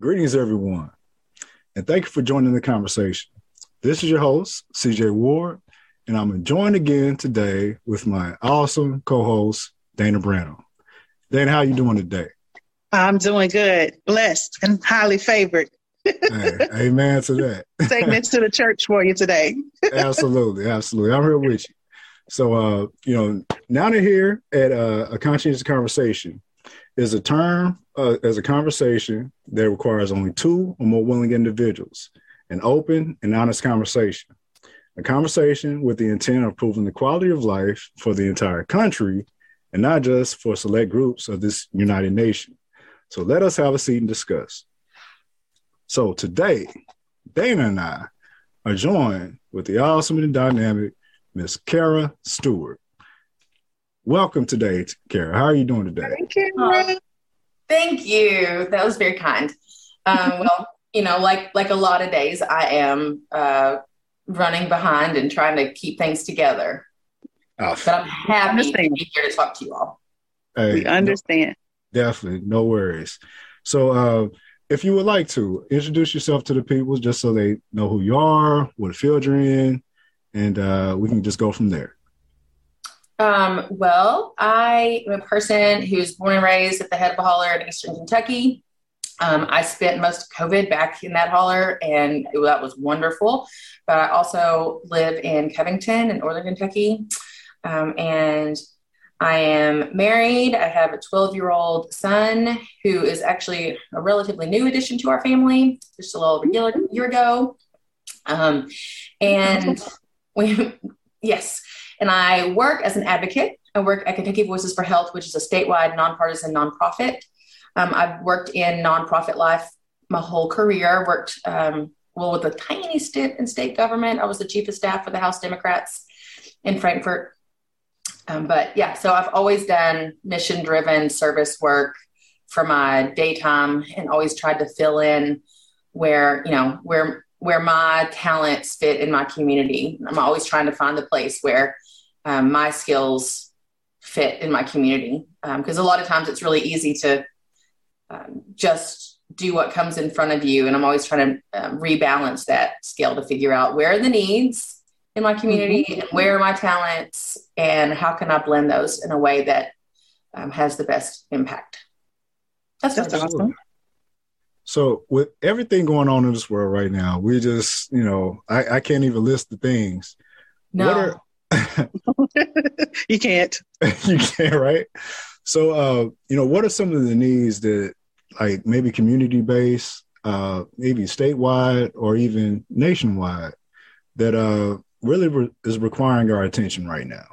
Greetings, everyone, and thank you for joining the conversation. This is your host, CJ Ward, and I'm joined again today with my awesome co-host, Dana Branham. Dana, how you doing today? I'm doing good, blessed, and highly favored. hey, amen to that. Taking it to the church for you today. absolutely, absolutely. I'm here with you. So, uh, you know, now they're here at uh, a conscientious conversation is a term uh, as a conversation that requires only two or more willing individuals, an open and honest conversation, a conversation with the intent of improving the quality of life for the entire country and not just for select groups of this United Nation. So let us have a seat and discuss. So today, Dana and I are joined with the awesome and dynamic Miss Cara Stewart. Welcome today, Cara. How are you doing today? Thank you. Thank you. That was very kind. Um, well, you know, like like a lot of days, I am uh, running behind and trying to keep things together. Oh, but I'm happy to be here to talk to you all. Hey, we understand. No, definitely, no worries. So, uh, if you would like to introduce yourself to the people, just so they know who you are, what field you're in, and uh, we can just go from there. Um, well, I am a person who's born and raised at the head of a holler in Eastern Kentucky. Um, I spent most of COVID back in that holler, and it, that was wonderful. But I also live in Covington in Northern Kentucky, um, and I am married. I have a 12 year old son who is actually a relatively new addition to our family, just a little over a year ago. Um, and we, yes, and I work as an advocate. I work at Kentucky Voices for Health, which is a statewide nonpartisan nonprofit. Um, I've worked in nonprofit life my whole career. Worked um, well with a tiny stint in state government. I was the chief of staff for the House Democrats in Frankfort. Um, but yeah, so I've always done mission driven service work for my daytime and always tried to fill in where, you know, where where my talents fit in my community. I'm always trying to find the place where um, my skills fit in my community. Because um, a lot of times it's really easy to um, just do what comes in front of you. And I'm always trying to um, rebalance that scale to figure out where are the needs in my community mm-hmm. and where are my talents and how can I blend those in a way that um, has the best impact. That's, That's awesome. So with everything going on in this world right now, we just, you know, I, I can't even list the things. No. What are, you can't. you can't, right? So, uh, you know, what are some of the needs that, like, maybe community based, uh, maybe statewide or even nationwide, that uh, really re- is requiring our attention right now?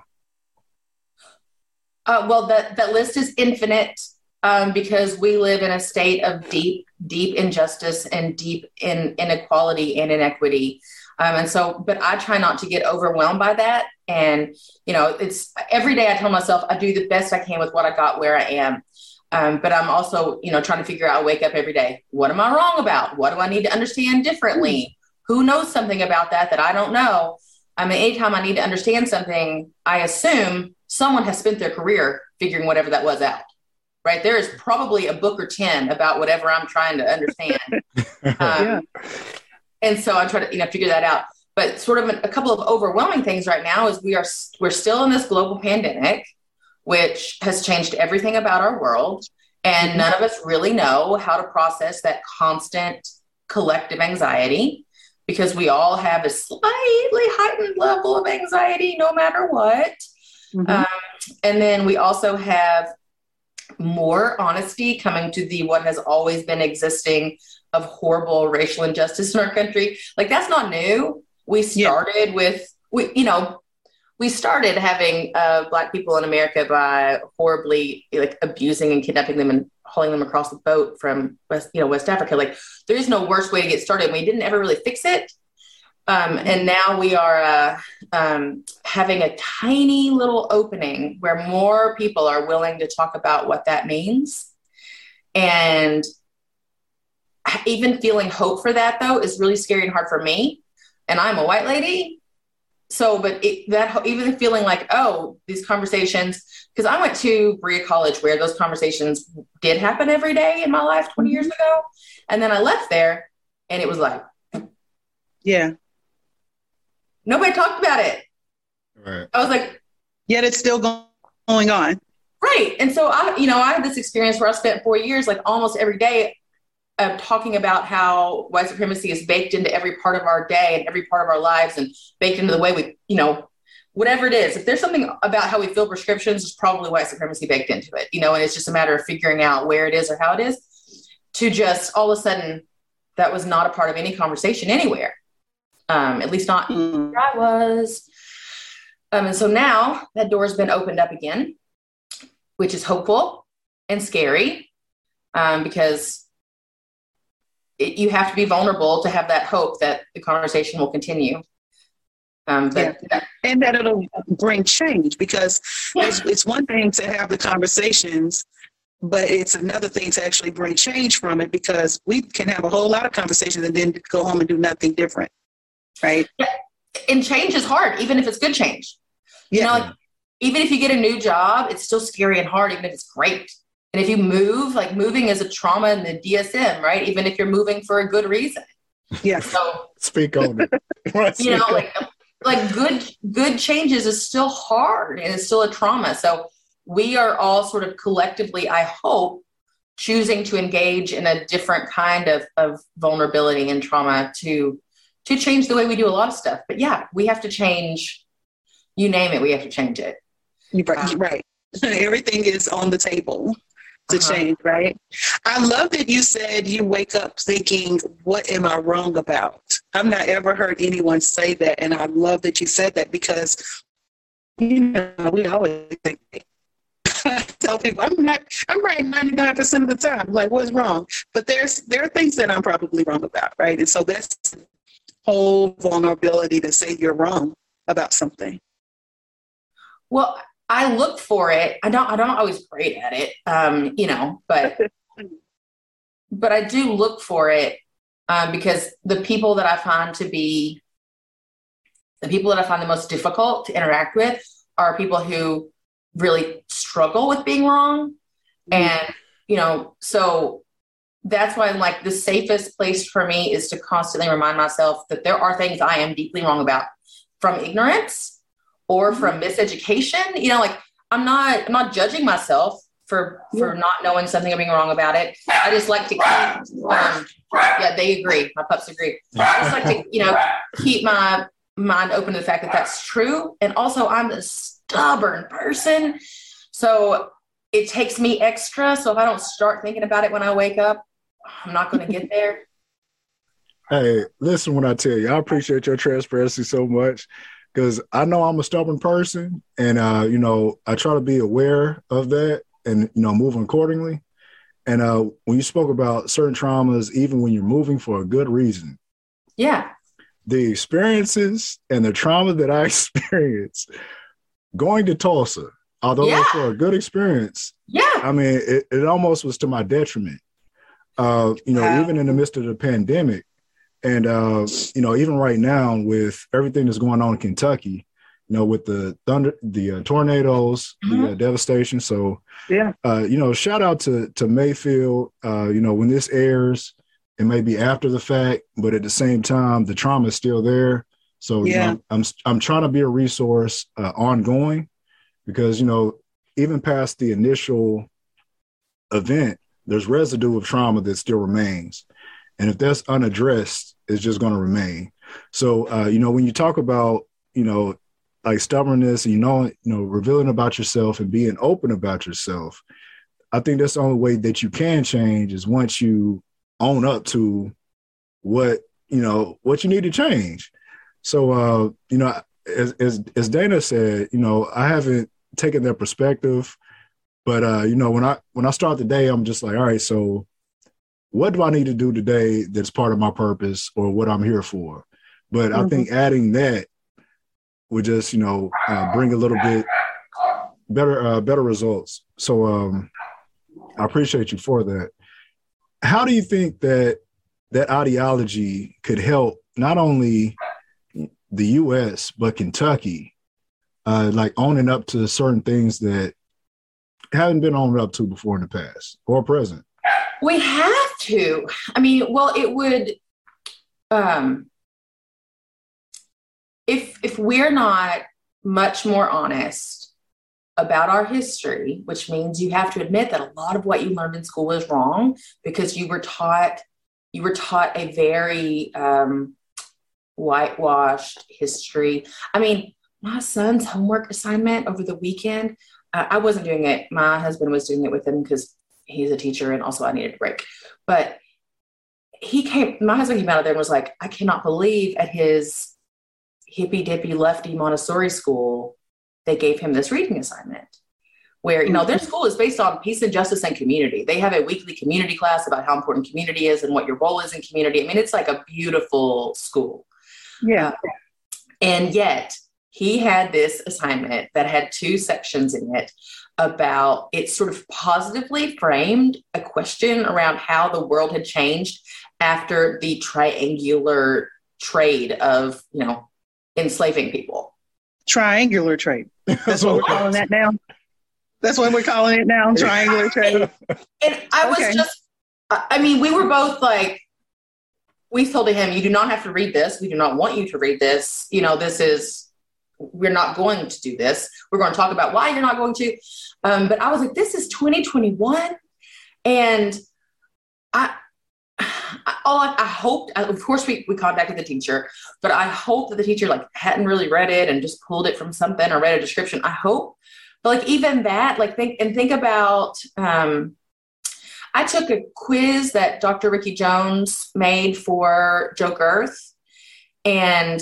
Uh, well, that that list is infinite um, because we live in a state of deep, deep injustice and deep in inequality and inequity. Um, and so, but I try not to get overwhelmed by that. And, you know, it's every day I tell myself I do the best I can with what I got where I am. Um, but I'm also, you know, trying to figure out, I wake up every day. What am I wrong about? What do I need to understand differently? Who knows something about that that I don't know? I mean, anytime I need to understand something, I assume someone has spent their career figuring whatever that was out. Right. There is probably a book or 10 about whatever I'm trying to understand. um, yeah. And so I try to, you know, figure that out. But sort of a, a couple of overwhelming things right now is we are we're still in this global pandemic, which has changed everything about our world, and mm-hmm. none of us really know how to process that constant collective anxiety because we all have a slightly heightened level of anxiety no matter what. Mm-hmm. Um, and then we also have more honesty coming to the what has always been existing of horrible racial injustice in our country. Like that's not new. We started yeah. with we, you know, we started having uh, black people in America by horribly like abusing and kidnapping them and hauling them across the boat from West, you know, West Africa. Like there is no worse way to get started. We didn't ever really fix it. Um, and now we are uh, um, having a tiny little opening where more people are willing to talk about what that means. And even feeling hope for that, though, is really scary and hard for me. And I'm a white lady. so, but it, that even feeling like, oh, these conversations, because I went to Berea College where those conversations did happen every day in my life 20 years mm-hmm. ago. And then I left there and it was like, yeah. Nobody talked about it. Right. I was like, yet it's still going on. Right. And so I, you know, I had this experience where I spent four years, like almost every day, uh, talking about how white supremacy is baked into every part of our day and every part of our lives and baked into the way we, you know, whatever it is. If there's something about how we fill prescriptions, there's probably white supremacy baked into it, you know, and it's just a matter of figuring out where it is or how it is. To just all of a sudden, that was not a part of any conversation anywhere, um, at least not mm. where I was. Um, and so now that door's been opened up again, which is hopeful and scary um, because it, you have to be vulnerable to have that hope that the conversation will continue. Um, but, yeah. and that it'll bring change because yeah. it's, it's one thing to have the conversations but it's another thing to actually bring change from it because we can have a whole lot of conversations and then go home and do nothing different right and change is hard even if it's good change yeah. you know like, even if you get a new job it's still scary and hard even if it's great and if you move, like moving is a trauma in the DSM, right? Even if you're moving for a good reason. Yeah. So speak on it. you know, like like good good changes is still hard and it's still a trauma. So we are all sort of collectively, I hope, choosing to engage in a different kind of, of vulnerability and trauma to to change the way we do a lot of stuff. But yeah, we have to change. You name it, we have to change it. Right. Um, right. Everything is on the table to uh-huh. change, right? I love that you said you wake up thinking, what am I wrong about? I've not ever heard anyone say that. And I love that you said that because, you know, we always think, tell people I'm not I'm right 99% of the time. Like what's wrong? But there's there are things that I'm probably wrong about, right? And so that's whole vulnerability to say you're wrong about something. Well, I look for it. I don't. I don't always great at it, um, you know, but but I do look for it um, because the people that I find to be the people that I find the most difficult to interact with are people who really struggle with being wrong, mm-hmm. and you know, so that's why I'm like the safest place for me is to constantly remind myself that there are things I am deeply wrong about from ignorance or mm-hmm. from miseducation. You know, like I'm not I'm not judging myself for for yeah. not knowing something or being wrong about it. I just like to keep um, yeah, they agree. My pups agree. I just like to, you know, keep my mind open to the fact that that's true. And also I'm a stubborn person. So it takes me extra. So if I don't start thinking about it when I wake up, I'm not going to get there. Hey, listen when I tell you, I appreciate your transparency so much because I know I'm a stubborn person, and uh, you know I try to be aware of that and you know move accordingly. And uh, when you spoke about certain traumas, even when you're moving for a good reason, yeah, the experiences and the trauma that I experienced going to Tulsa, although yeah. for a good experience, yeah, I mean it, it almost was to my detriment. Uh, you know, wow. even in the midst of the pandemic, and uh, you know, even right now with everything that's going on in Kentucky, you know, with the thunder, the uh, tornadoes, mm-hmm. the uh, devastation. So, yeah, uh, you know, shout out to to Mayfield. Uh, you know, when this airs, it may be after the fact, but at the same time, the trauma is still there. So, yeah, you know, I'm I'm trying to be a resource uh, ongoing because you know, even past the initial event, there's residue of trauma that still remains. And if that's unaddressed, it's just going to remain. So, uh, you know, when you talk about, you know, like stubbornness, and you know, you know, revealing about yourself and being open about yourself, I think that's the only way that you can change is once you own up to what you know what you need to change. So, uh, you know, as as, as Dana said, you know, I haven't taken that perspective, but uh, you know, when I when I start the day, I'm just like, all right, so what do I need to do today that's part of my purpose or what I'm here for? But mm-hmm. I think adding that would just, you know, uh, bring a little bit better, uh, better results. So um, I appreciate you for that. How do you think that that ideology could help not only the U.S., but Kentucky, uh, like owning up to certain things that haven't been owned up to before in the past or present? We have to. I mean, well, it would. Um, if if we're not much more honest about our history, which means you have to admit that a lot of what you learned in school is wrong because you were taught you were taught a very um, whitewashed history. I mean, my son's homework assignment over the weekend, I wasn't doing it. My husband was doing it with him because he's a teacher and also I needed a break. But he came, my husband came out of there and was like, I cannot believe at his hippy dippy lefty Montessori school, they gave him this reading assignment where you know their school is based on peace and justice and community they have a weekly community class about how important community is and what your role is in community i mean it's like a beautiful school yeah uh, and yet he had this assignment that had two sections in it about it sort of positively framed a question around how the world had changed after the triangular trade of you know enslaving people. Triangular trade. That's what we're calling that now. That's what we're calling it now triangular trade. And i was okay. just i mean we were both like we told him you do not have to read this. We do not want you to read this. You know this is we're not going to do this. We're going to talk about why you're not going to. Um, but I was like, this is 2021. And I, all I, I hoped, of course, we, we contacted the teacher, but I hope that the teacher like hadn't really read it and just pulled it from something or read a description. I hope, but like even that, like think and think about. Um, I took a quiz that Dr. Ricky Jones made for Joe Gerth, and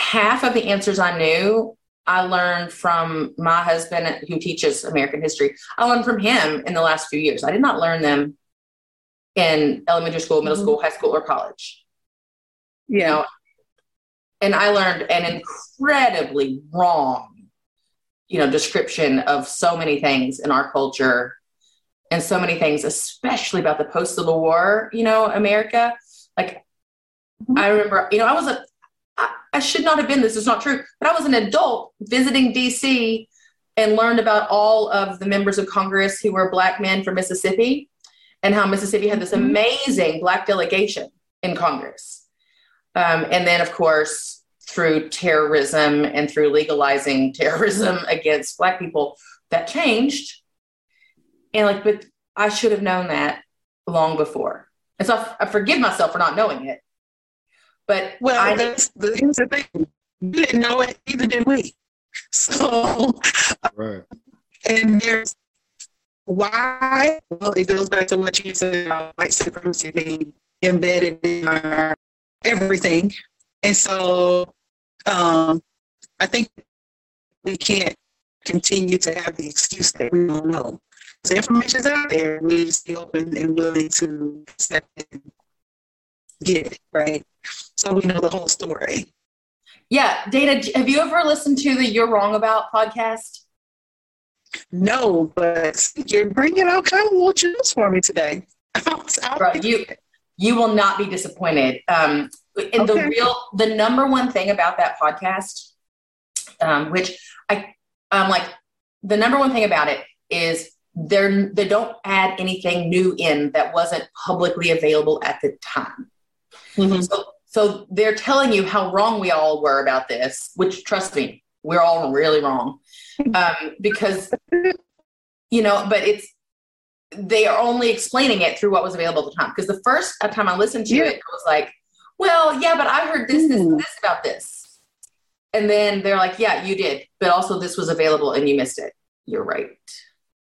half of the answers I knew, I learned from my husband who teaches American history. I learned from him in the last few years. I did not learn them in elementary school, middle mm-hmm. school, high school, or college. You know, and I learned an incredibly wrong, you know, description of so many things in our culture and so many things, especially about the post Civil War, you know, America. Like, mm-hmm. I remember, you know, I was a I should not have been. This is not true. But I was an adult visiting DC and learned about all of the members of Congress who were Black men from Mississippi and how Mississippi had this mm-hmm. amazing Black delegation in Congress. Um, and then, of course, through terrorism and through legalizing terrorism against Black people, that changed. And like, but I should have known that long before. And so I, I forgive myself for not knowing it. But well, I that's the, here's the thing: we didn't know it, either did we. So, right. And there's why? Well, it goes back to what you said about white supremacy being embedded in our everything, and so um, I think we can't continue to have the excuse that we don't know. The information's out there. We need to be open and willing to accept it get it, right? So we know the whole story. Yeah. Dana, have you ever listened to the You're Wrong About podcast? No, but you're bringing out kind of little gems for me today. right. You, you will not be disappointed. Um, and okay. the real, the number one thing about that podcast, um, which I, um, like, the number one thing about it is they're they don't add anything new in that wasn't publicly available at the time. Mm-hmm. So, so they're telling you how wrong we all were about this, which trust me, we're all really wrong. Um, because, you know, but it's, they are only explaining it through what was available at the time. Because the first time I listened to yeah. it, I was like, well, yeah, but I heard this, this, mm. this about this. And then they're like, yeah, you did. But also, this was available and you missed it. You're right.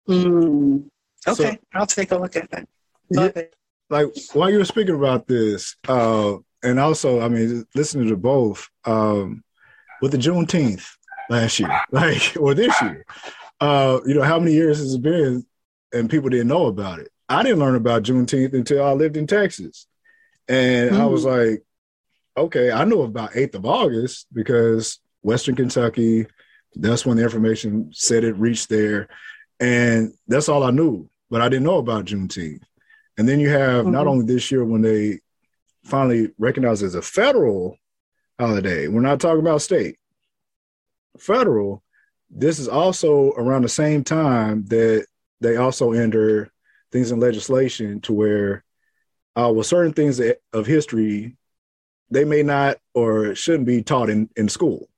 Mm. Okay. So, I'll take a look at that. Love yeah, it like while you were speaking about this, uh, and also, I mean, listening to both, um, with the Juneteenth last year, like or this year, uh, you know, how many years has it been, and people didn't know about it. I didn't learn about Juneteenth until I lived in Texas, and mm. I was mm. like, okay, I know about Eighth of August because Western Kentucky. That's when the information said it reached there, and that's all I knew. But I didn't know about Juneteenth. And then you have mm-hmm. not only this year when they finally recognized as a federal holiday. We're not talking about state. Federal, this is also around the same time that they also enter things in legislation to where uh, well certain things of history they may not or shouldn't be taught in, in school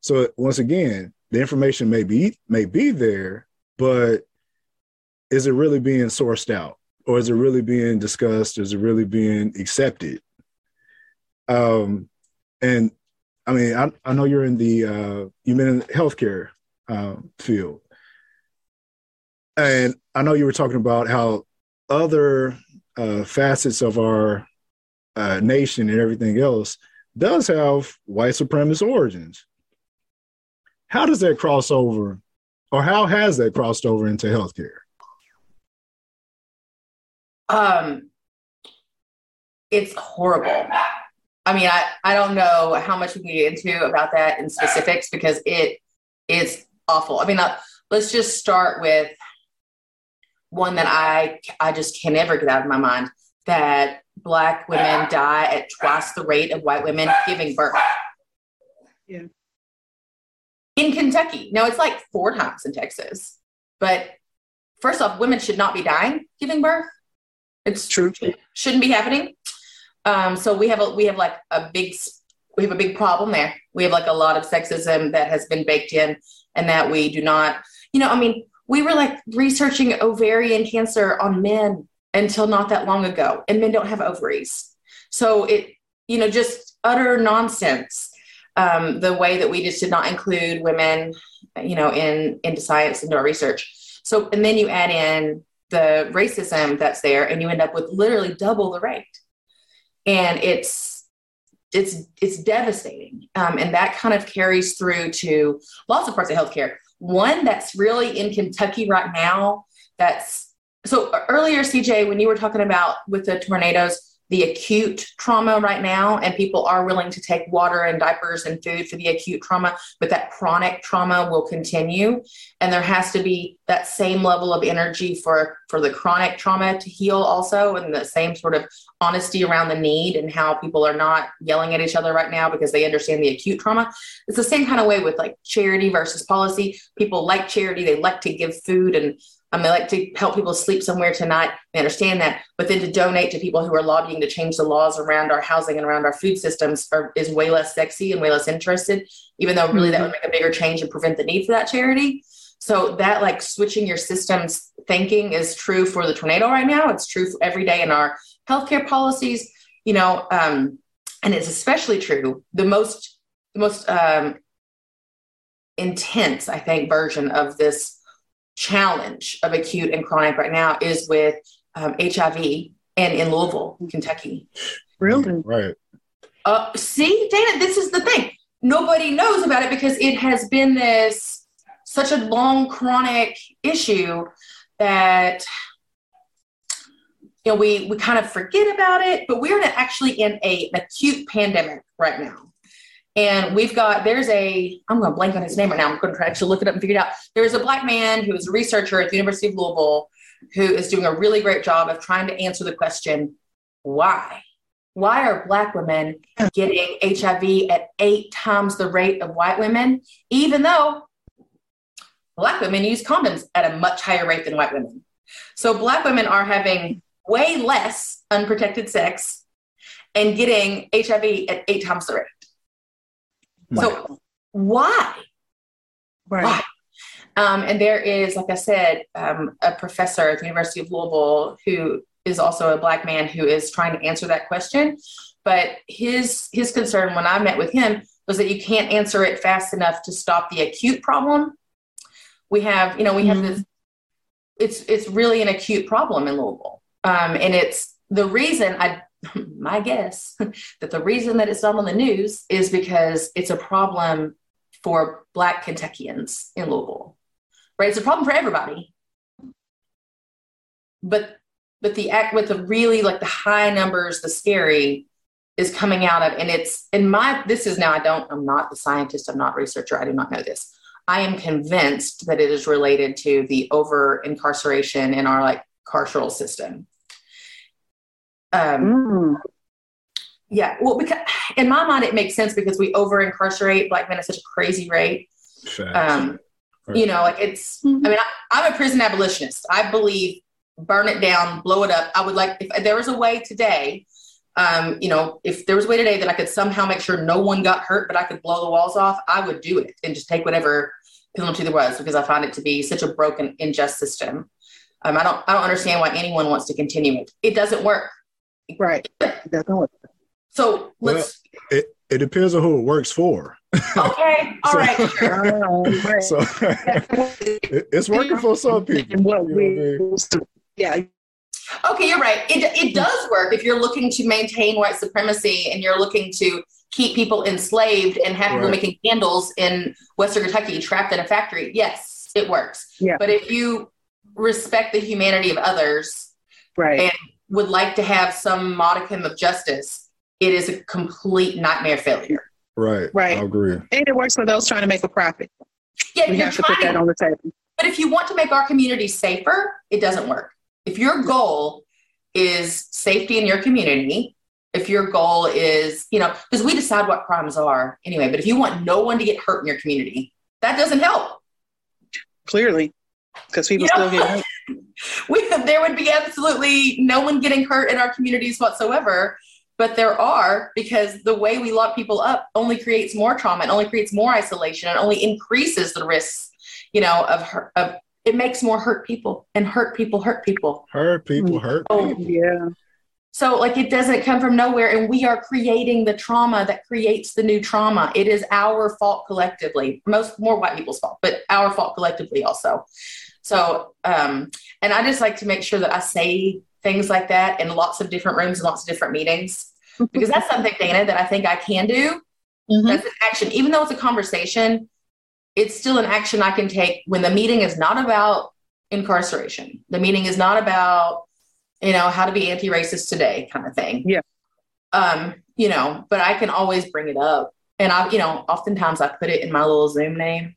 so once again the information may be may be there but is it really being sourced out or is it really being discussed is it really being accepted um and i mean i, I know you're in the uh you've been in the healthcare um, field and I know you were talking about how other uh, facets of our uh, nation and everything else does have white supremacist origins. How does that cross over, or how has that crossed over into healthcare? Um, it's horrible. I mean, I, I don't know how much we can get into about that in specifics because it is awful. I mean, uh, let's just start with one that I I just can never get out of my mind that black women die at twice the rate of white women giving birth. Yeah. In Kentucky. Now it's like four times in Texas. But first off, women should not be dying giving birth. It's true. Shouldn't be happening. Um, so we have a we have like a big we have a big problem there. We have like a lot of sexism that has been baked in and that we do not, you know, I mean, we were like researching ovarian cancer on men until not that long ago, and men don't have ovaries. So it, you know, just utter nonsense. Um, the way that we just did not include women, you know, in into science into our research. So, and then you add in the racism that's there, and you end up with literally double the rate. And it's it's it's devastating, um, and that kind of carries through to lots of parts of healthcare. One that's really in Kentucky right now, that's so earlier, CJ, when you were talking about with the tornadoes, the acute trauma right now, and people are willing to take water and diapers and food for the acute trauma, but that chronic trauma will continue. And there has to be that same level of energy for, for the chronic trauma to heal also, and the same sort of honesty around the need and how people are not yelling at each other right now because they understand the acute trauma. It's the same kind of way with like charity versus policy. People like charity, they like to give food and um, they like to help people sleep somewhere tonight. I understand that. But then to donate to people who are lobbying to change the laws around our housing and around our food systems are, is way less sexy and way less interested, even though really that would make a bigger change and prevent the need for that charity. So that like switching your systems thinking is true for the tornado right now. It's true for every day in our healthcare policies, you know, um, and it's especially true. The most, the most um, intense, I think, version of this challenge of acute and chronic right now is with um, HIV and in Louisville, Kentucky. Really? Right. Uh, see, Dana, this is the thing. Nobody knows about it because it has been this such a long chronic issue that you know we we kind of forget about it. But we're actually in a, an acute pandemic right now. And we've got, there's a, I'm going to blank on his name right now. I'm going to try to look it up and figure it out. There's a black man who is a researcher at the University of Louisville who is doing a really great job of trying to answer the question why? Why are black women getting HIV at eight times the rate of white women, even though black women use condoms at a much higher rate than white women? So black women are having way less unprotected sex and getting HIV at eight times the rate. So why? Right. Why? Um, and there is, like I said, um, a professor at the University of Louisville who is also a black man who is trying to answer that question. But his his concern when I met with him was that you can't answer it fast enough to stop the acute problem. We have, you know, we mm-hmm. have this. It's it's really an acute problem in Louisville, um, and it's the reason I my guess that the reason that it's not on the news is because it's a problem for Black Kentuckians in Louisville, right? It's a problem for everybody, but but the act with the really like the high numbers, the scary is coming out of, and it's in my. This is now. I don't. I'm not the scientist. I'm not researcher. I do not know this. I am convinced that it is related to the over incarceration in our like carceral system um, mm. Yeah, well, because in my mind it makes sense because we over incarcerate black men at such a crazy rate. Um, right. You know, like it's. Mm-hmm. I mean, I, I'm a prison abolitionist. I believe burn it down, blow it up. I would like if there was a way today. Um, you know, if there was a way today that I could somehow make sure no one got hurt, but I could blow the walls off, I would do it and just take whatever penalty there was because I find it to be such a broken, unjust system. Um, I don't, I don't understand why anyone wants to continue it. It doesn't work. Right. It doesn't work. So let's. Well, it, it depends on who it works for. Okay. All so, right. Sure. so it, it's working for some people. What we, yeah. Okay, you're right. It, it does work if you're looking to maintain white supremacy and you're looking to keep people enslaved and have right. making candles in Western Kentucky trapped in a factory. Yes, it works. Yeah. But if you respect the humanity of others right. and would like to have some modicum of justice, it is a complete nightmare failure. Right. Right. I agree. And it works for those trying to make a profit. Yeah, we have to put that on the table. But if you want to make our community safer, it doesn't work. If your goal is safety in your community, if your goal is, you know, because we decide what crimes are anyway, but if you want no one to get hurt in your community, that doesn't help. Clearly, because people you know, still get hurt. We, there would be absolutely no one getting hurt in our communities whatsoever but there are because the way we lock people up only creates more trauma It only creates more isolation and only increases the risks you know of of it makes more hurt people and hurt people hurt people. Hurt people mm. hurt oh, people. yeah. So like it doesn't come from nowhere and we are creating the trauma that creates the new trauma. It is our fault collectively. Most more white people's fault but our fault collectively also so um and i just like to make sure that i say things like that in lots of different rooms and lots of different meetings. Because that's something dana that i think i can do. Mm-hmm. that's an action. Even though it's a conversation it's still an action i can take when the meeting is not about incarceration. The meeting is not about you know how to be anti-racist today kind of thing. Yeah. Um you know but i can always bring it up. And i you know oftentimes i put it in my little zoom name.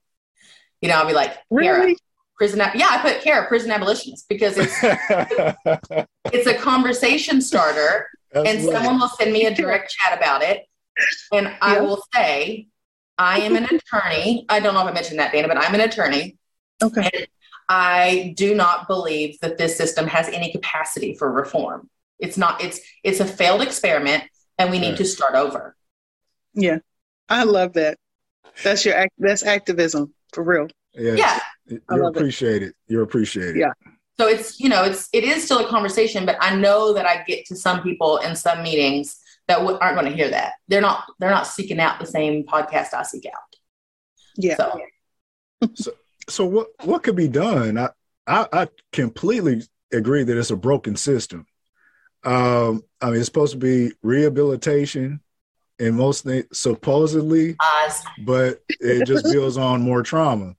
You know i'll be like really prison yeah i put Cara prison abolitionist because it's it's a conversation starter That's and someone will send me a direct chat about it and yeah. i will say i am an attorney. I don't know if i mentioned that dana but i'm an attorney. Okay. I do not believe that this system has any capacity for reform. It's not it's it's a failed experiment and we need right. to start over. Yeah. I love that. That's your act that's activism for real. Yeah, yeah. You're appreciated. It. You're appreciated. Yeah. So it's you know it's it is still a conversation, but I know that I get to some people in some meetings that w- aren't going to hear that. They're not they're not seeking out the same podcast I seek out. Yeah. So, so, so what what could be done? I, I I completely agree that it's a broken system. Um, I mean, it's supposed to be rehabilitation and most things supposedly, but it just builds on more trauma.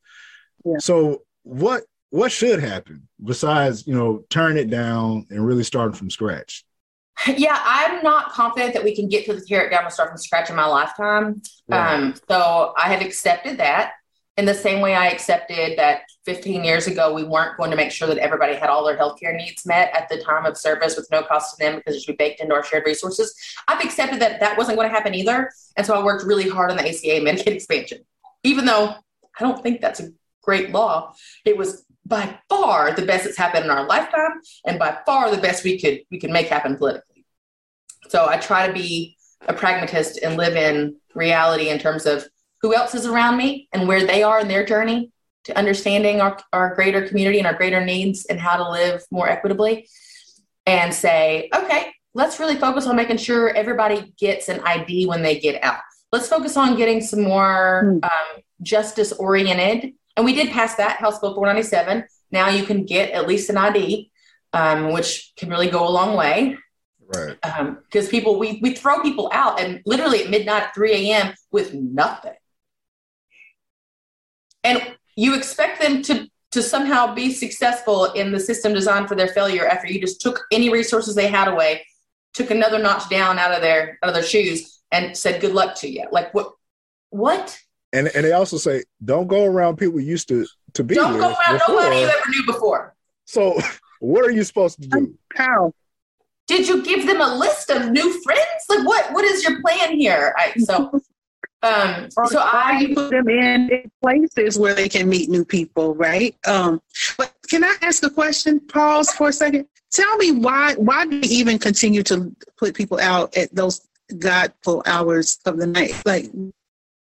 So what what should happen besides you know turn it down and really starting from scratch? Yeah, I'm not confident that we can get to the tear it down and start from scratch in my lifetime. Um, so I have accepted that in the same way I accepted that 15 years ago we weren't going to make sure that everybody had all their healthcare needs met at the time of service with no cost to them because it should be baked into our shared resources. I've accepted that that wasn't going to happen either, and so I worked really hard on the ACA Medicaid expansion, even though I don't think that's a great law. It was by far the best that's happened in our lifetime, and by far the best we could we could make happen politically. So I try to be a pragmatist and live in reality in terms of who else is around me and where they are in their journey to understanding our, our greater community and our greater needs and how to live more equitably and say okay let's really focus on making sure everybody gets an id when they get out let's focus on getting some more hmm. um, justice oriented and we did pass that House Bill 497. Now you can get at least an ID, um, which can really go a long way. Right. Because um, people, we, we throw people out and literally at midnight at 3 a.m. with nothing. And you expect them to, to somehow be successful in the system designed for their failure after you just took any resources they had away, took another notch down out of their out of their shoes and said good luck to you. Like what what? And and they also say don't go around people used to to be. Don't go around before. nobody you ever knew before. So what are you supposed to do? How? did you give them a list of new friends? Like what what is your plan here? I, so um so I put them in places where they can meet new people, right? Um but can I ask a question? Pause for a second. Tell me why why do you even continue to put people out at those godful hours of the night? Like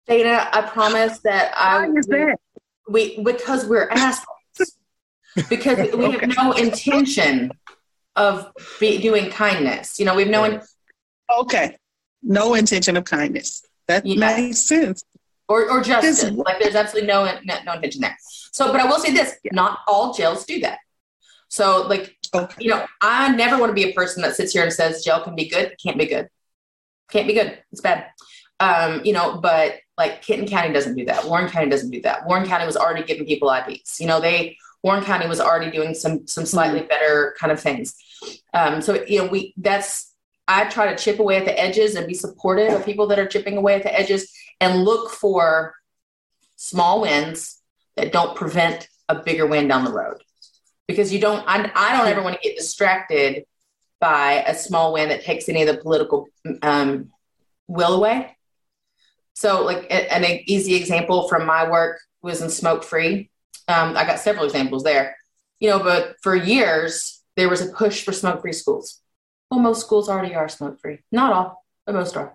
Dana, I promise that I why is that? we because we're assholes. because we okay. have no intention of be, doing kindness. You know, we've no. In- okay, no intention of kindness. That yeah. makes sense. Or, or justice. like there's absolutely no, no, no intention there. So, but I will say this: yeah. not all jails do that. So, like, okay. you know, I never want to be a person that sits here and says jail can be good. can't be good. Can't be good. It's bad. Um, you know, but like Kenton County doesn't do that. Warren County doesn't do that. Warren County was already giving people IDs. You know, they Warren County was already doing some some slightly mm-hmm. better kind of things. Um, so you know, we that's I try to chip away at the edges and be supportive of people that are chipping away at the edges and look for small wins that don't prevent a bigger win down the road. Because you don't, I, I don't ever want to get distracted by a small win that takes any of the political um, will away. So, like an easy example from my work was in smoke free. Um, I got several examples there, you know, but for years there was a push for smoke free schools. Well, most schools already are smoke free, not all, but most are.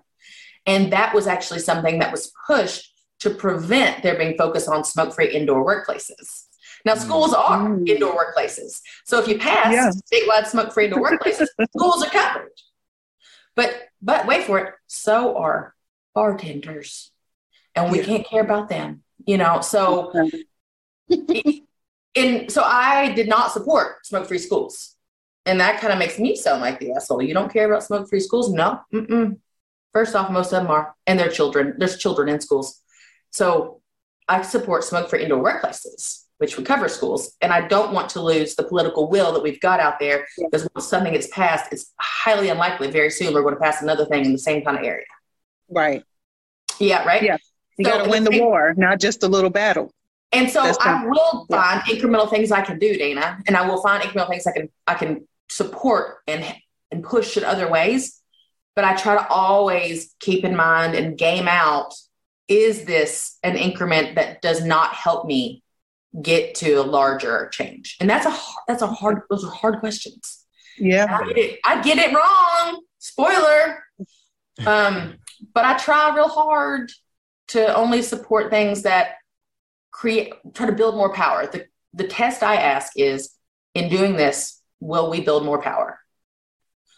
And that was actually something that was pushed to prevent there being focus on smoke free indoor workplaces. Now, schools are mm. indoor workplaces. So if you pass yeah. statewide smoke free indoor workplaces, schools are covered. But but wait for it, so are bartenders. And we yeah. can't care about them, you know. So and so I did not support smoke free schools. And that kind of makes me sound like the asshole. You don't care about smoke free schools? No. Mm-mm. First off, most of them are, and their children. There's children in schools. So I support smoke free indoor workplaces, which would cover schools. And I don't want to lose the political will that we've got out there yeah. because once something gets passed, it's highly unlikely very soon we're going to pass another thing in the same kind of area. Right. Yeah, right? Yeah. You so got to win the war, not just a little battle. And so I will find yeah. incremental things I can do, Dana, and I will find incremental things I can I can support and and push in other ways. But I try to always keep in mind and game out is this an increment that does not help me get to a larger change? And that's a that's a hard those are hard questions. Yeah. I get it, I get it wrong. Spoiler. Um, but I try real hard to only support things that create try to build more power. The the test i ask is in doing this will we build more power?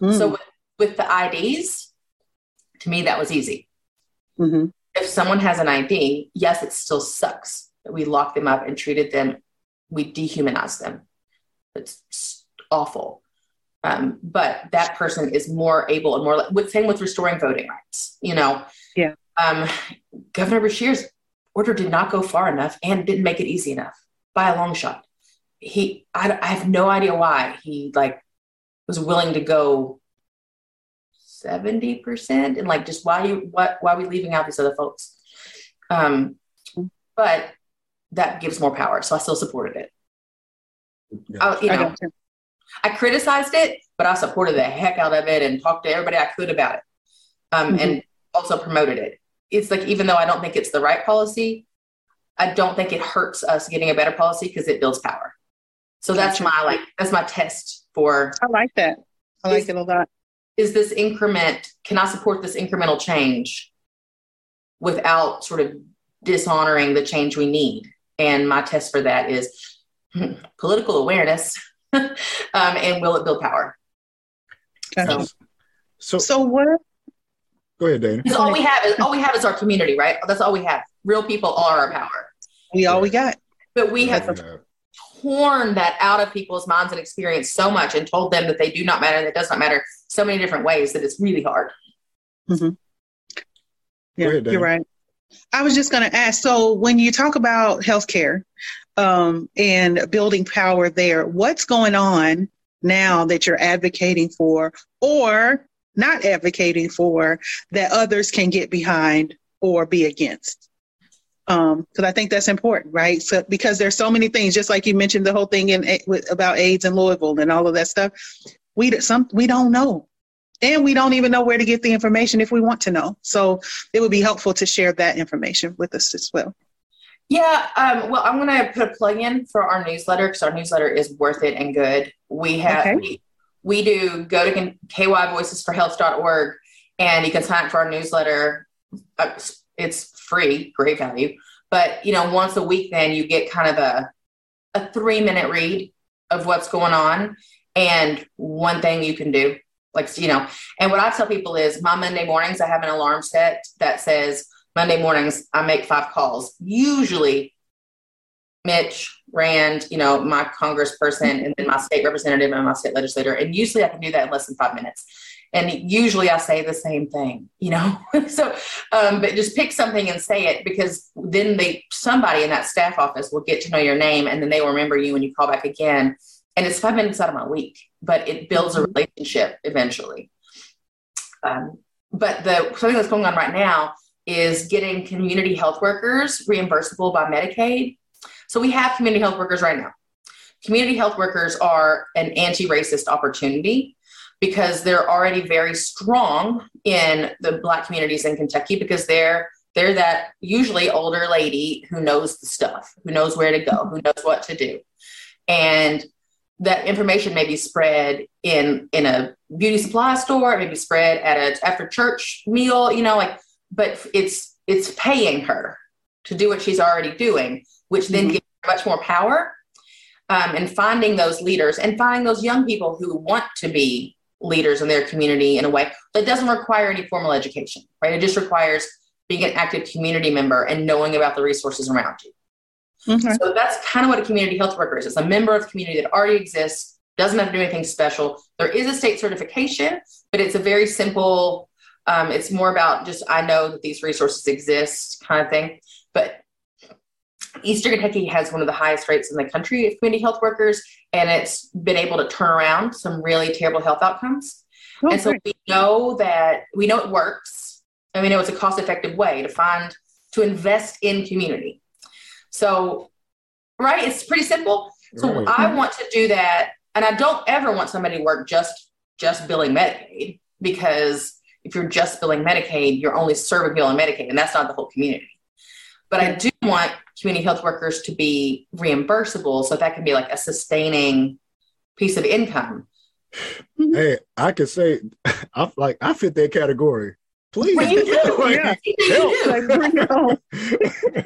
Mm. so with, with, the ids to me that was easy. Mm-hmm. if someone has an id yes it still sucks that we locked them up and treated them we dehumanized them. It's awful um, but that person is more able and more with same with restoring voting rights you know? Yeah. Um, governor beshear's order did not go far enough and didn't make it easy enough by a long shot. He, I, I have no idea why he like was willing to go 70% and like just why you what why are we leaving out these other folks? Um but that gives more power so i still supported it. I, you know I, I, criticized it but i supported the heck out of it and talked to everybody i could about it um mm-hmm. and also promoted it it's like even though I don't think it's the right policy, I don't think it hurts us getting a better policy because it builds power. So that's my like that's my test for. I like that. I like is, it a lot. Is this increment? Can I support this incremental change without sort of dishonoring the change we need? And my test for that is political awareness, um, and will it build power? Gotcha. So, so, so what Go ahead, Dana. Because all we have is all we have is our community, right? That's all we have. Real people are our power. We all we got. But we have torn that out of people's minds and experience so much and told them that they do not matter and it does not matter so many different ways that it's really hard. Mm-hmm. Yeah, ahead, you're right. I was just going to ask. So, when you talk about healthcare um, and building power there, what's going on now that you're advocating for, or not advocating for that others can get behind or be against. Um, because I think that's important, right? So because there's so many things, just like you mentioned the whole thing in about AIDS in Louisville and all of that stuff. we some we don't know and we don't even know where to get the information if we want to know so it would be helpful to share that information with us as well yeah um, well i'm going to put a plug in for our newsletter because our newsletter is worth it and good. We have okay. we, we do go to kyvoicesforhealth.org and you can sign up for our newsletter. Uh, it's free great value. But you know once a week then you get kind of a a three minute read of what's going on and one thing you can do. Like you know and what i tell people is my monday mornings i have an alarm set that says monday mornings i make five calls usually mitch rand you know my congressperson and then my state representative and my state legislator and usually i can do that in less than five minutes and usually i say the same thing you know so um, but just pick something and say it because then they somebody in that staff office will get to know your name and then they will remember you when you call back again and it's five minutes out of my week, but it builds a mm-hmm. relationship eventually. Um, but the something that's going on right now is getting community health workers reimbursable by Medicaid. So we have community health workers right now. Community health workers are an anti-racist opportunity because they're already very strong in the black communities in Kentucky because they're they're that usually older lady who knows the stuff, who knows where to go, who knows what to do. And that information may be spread in in a beauty supply store, it may be spread at a after church meal, you know, like, but it's it's paying her to do what she's already doing, which then mm-hmm. gives her much more power. Um, and finding those leaders and finding those young people who want to be leaders in their community in a way that doesn't require any formal education, right? It just requires being an active community member and knowing about the resources around you. Mm-hmm. So that's kind of what a community health worker is. It's a member of the community that already exists, doesn't have to do anything special. There is a state certification, but it's a very simple, um, it's more about just, I know that these resources exist kind of thing. But Eastern Kentucky has one of the highest rates in the country of community health workers, and it's been able to turn around some really terrible health outcomes. Oh, and so we know that we know it works, and we know it's a cost effective way to find to invest in community. So, right, it's pretty simple. So. I want to do that, and I don't ever want somebody to work just just billing Medicaid because if you're just billing Medicaid, you're only serving people on Medicaid, and that's not the whole community. But I do want community health workers to be reimbursable, so that can be like a sustaining piece of income. Mm-hmm. Hey, I could say I like I fit that category. Please, well, you do. like, yeah. You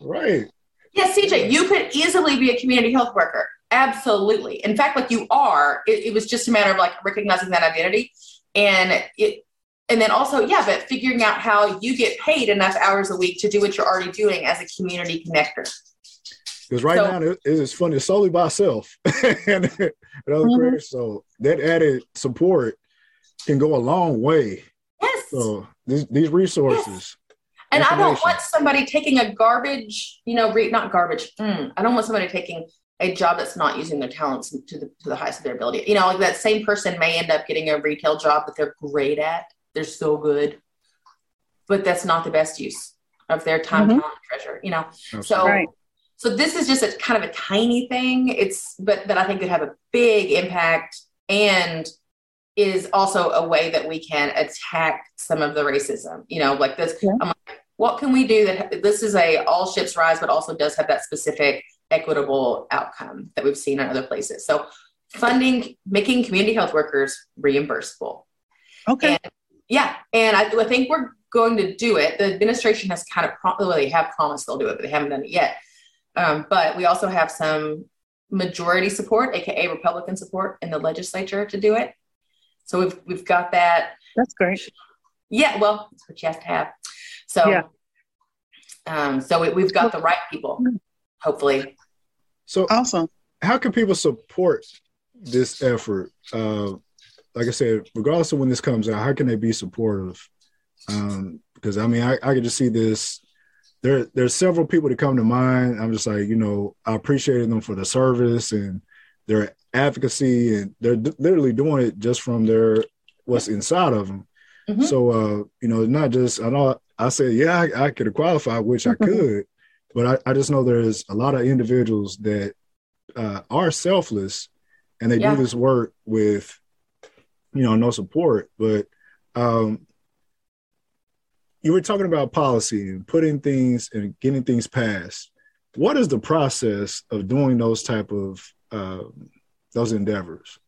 right. Yes, CJ, you could easily be a community health worker. Absolutely. In fact, like you are, it, it was just a matter of like recognizing that identity and it, and then also, yeah, but figuring out how you get paid enough hours a week to do what you're already doing as a community connector. Because right so, now it is funny, it's solely by self and, other mm-hmm. So that added support can go a long way. Yes. So these, these resources. Yes. And I don't want somebody taking a garbage, you know, re- not garbage. Mm, I don't want somebody taking a job that's not using their talents to the to the highest of their ability. You know, like that same person may end up getting a retail job that they're great at. They're so good, but that's not the best use of their time, mm-hmm. talent, treasure. You know, so right. so this is just a kind of a tiny thing. It's but that I think could have a big impact and is also a way that we can attack some of the racism. You know, like this. Yeah. I'm like, what can we do that this is a all ships rise, but also does have that specific equitable outcome that we've seen in other places. So funding, making community health workers reimbursable. Okay. And, yeah. And I, I, think we're going to do it. The administration has kind of, well, they have promised they'll do it, but they haven't done it yet. Um, but we also have some majority support, aka Republican support in the legislature to do it. So we've we've got that. That's great. Yeah, well, that's what you have to have. So, yeah. um, so we, have got the right people, hopefully. So awesome. How can people support this effort? Uh, like I said, regardless of when this comes out, how can they be supportive? Um, because I mean, I, I can just see this. There, there's several people that come to mind. I'm just like, you know, I appreciate them for the service and their advocacy, and they're d- literally doing it just from their what's inside of them. Mm-hmm. So, uh, you know, not just I know I said, yeah, I, I could qualify, which I could, but I, I, just know there's a lot of individuals that uh, are selfless and they yeah. do this work with you know, no support. But um, you were talking about policy and putting things and getting things passed. What is the process of doing those type of uh, those endeavors?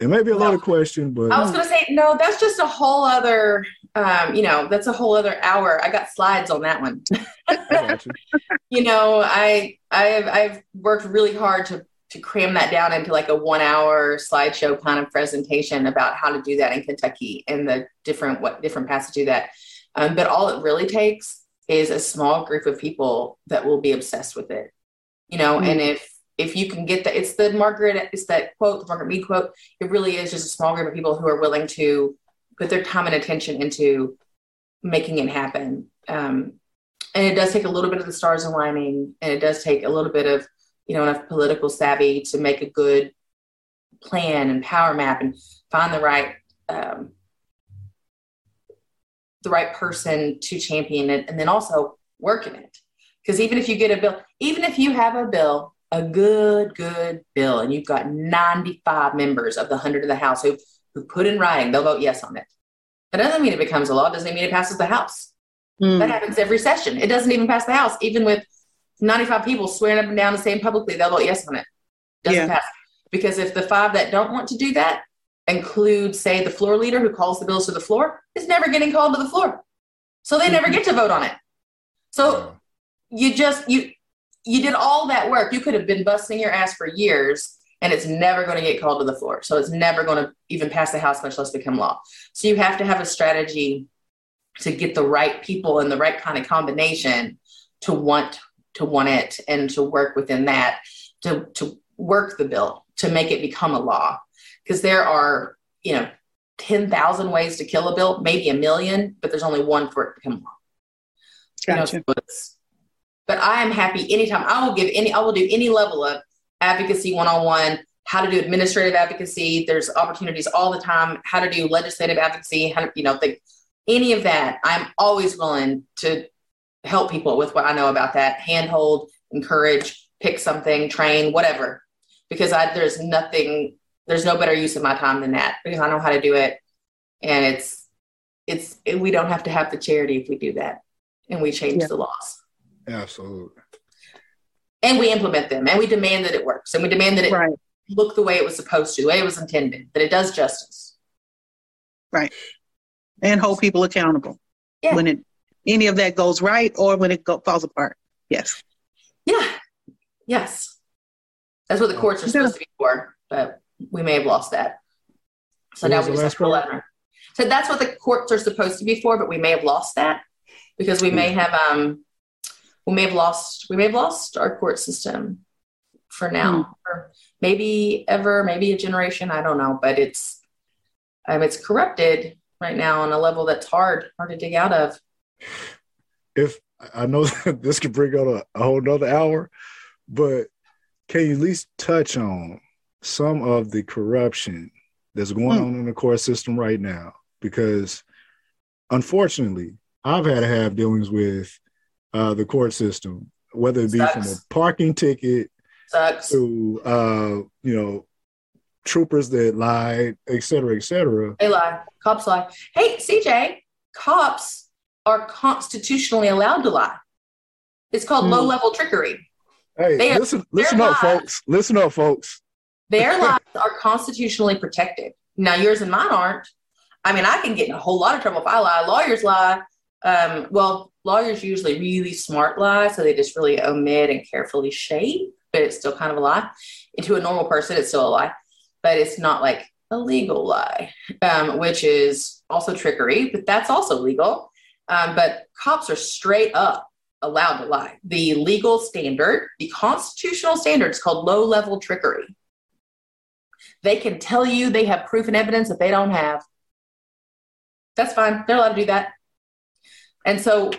It may be a lot of question, but I was going to say no. That's just a whole other, um, you know, that's a whole other hour. I got slides on that one. you. you know, I I've I've worked really hard to to cram that down into like a one hour slideshow kind of presentation about how to do that in Kentucky and the different what different paths to do that. Um, but all it really takes is a small group of people that will be obsessed with it. You know, mm-hmm. and if if you can get that, it's the Margaret, it's that quote, the Margaret Mead quote. It really is just a small group of people who are willing to put their time and attention into making it happen. Um, and it does take a little bit of the stars aligning, and it does take a little bit of, you know, enough political savvy to make a good plan and power map and find the right um, the right person to champion it, and then also work in it. Because even if you get a bill, even if you have a bill a good, good bill, and you've got 95 members of the 100 of the House who, who put in writing, they'll vote yes on it. That doesn't mean it becomes a law, it doesn't mean it passes the House. Mm. That happens every session. It doesn't even pass the House, even with 95 people swearing up and down and saying publicly they'll vote yes on it. Doesn't yeah. pass. Because if the five that don't want to do that include, say, the floor leader who calls the bills to the floor, is never getting called to the floor. So they mm-hmm. never get to vote on it. So you just you you did all that work. You could have been busting your ass for years and it's never going to get called to the floor. So it's never going to even pass the House, much less become law. So you have to have a strategy to get the right people and the right kind of combination to want to want it and to work within that to, to work the bill to make it become a law. Because there are, you know, 10,000 ways to kill a bill, maybe a million, but there's only one for it to become law. Gotcha. You know, but I am happy anytime. I will give any, I will do any level of advocacy one on one, how to do administrative advocacy. There's opportunities all the time, how to do legislative advocacy, how to, you know, think any of that. I'm always willing to help people with what I know about that, handhold, encourage, pick something, train, whatever. Because I, there's nothing, there's no better use of my time than that because I know how to do it. And it's, it's, we don't have to have the charity if we do that and we change yeah. the laws. Absolutely. And we implement them and we demand that it works and we demand that it right. look the way it was supposed to, the way it was intended, that it does justice. Right. And hold people accountable yeah. when it any of that goes right or when it go, falls apart. Yes. Yeah. Yes. That's what the courts are supposed yeah. to be for, but we may have lost that. So what now we just have to learn. So that's what the courts are supposed to be for, but we may have lost that because we may have um we may have lost we may have lost our court system for now mm. or maybe ever maybe a generation i don't know but it's um, it's corrupted right now on a level that's hard hard to dig out of if i know this could bring out a, a whole nother hour but can you at least touch on some of the corruption that's going mm. on in the court system right now because unfortunately i've had to have dealings with uh, the court system, whether it be Sucks. from a parking ticket Sucks. to uh, you know troopers that lie, et cetera, et cetera. They lie. Cops lie. Hey, CJ, cops are constitutionally allowed to lie. It's called mm. low level trickery. Hey, they listen, are, listen up, lies, folks. Listen up, folks. Their lies are constitutionally protected. Now, yours and mine aren't. I mean, I can get in a whole lot of trouble if I lie. Lawyers lie. Um, well, lawyers usually really smart lie, so they just really omit and carefully shape, but it's still kind of a lie. And to a normal person, it's still a lie, but it's not like a legal lie, um, which is also trickery, but that's also legal. Um, but cops are straight up allowed to lie. The legal standard, the constitutional standard, is called low level trickery. They can tell you they have proof and evidence that they don't have. That's fine. They're allowed to do that. And so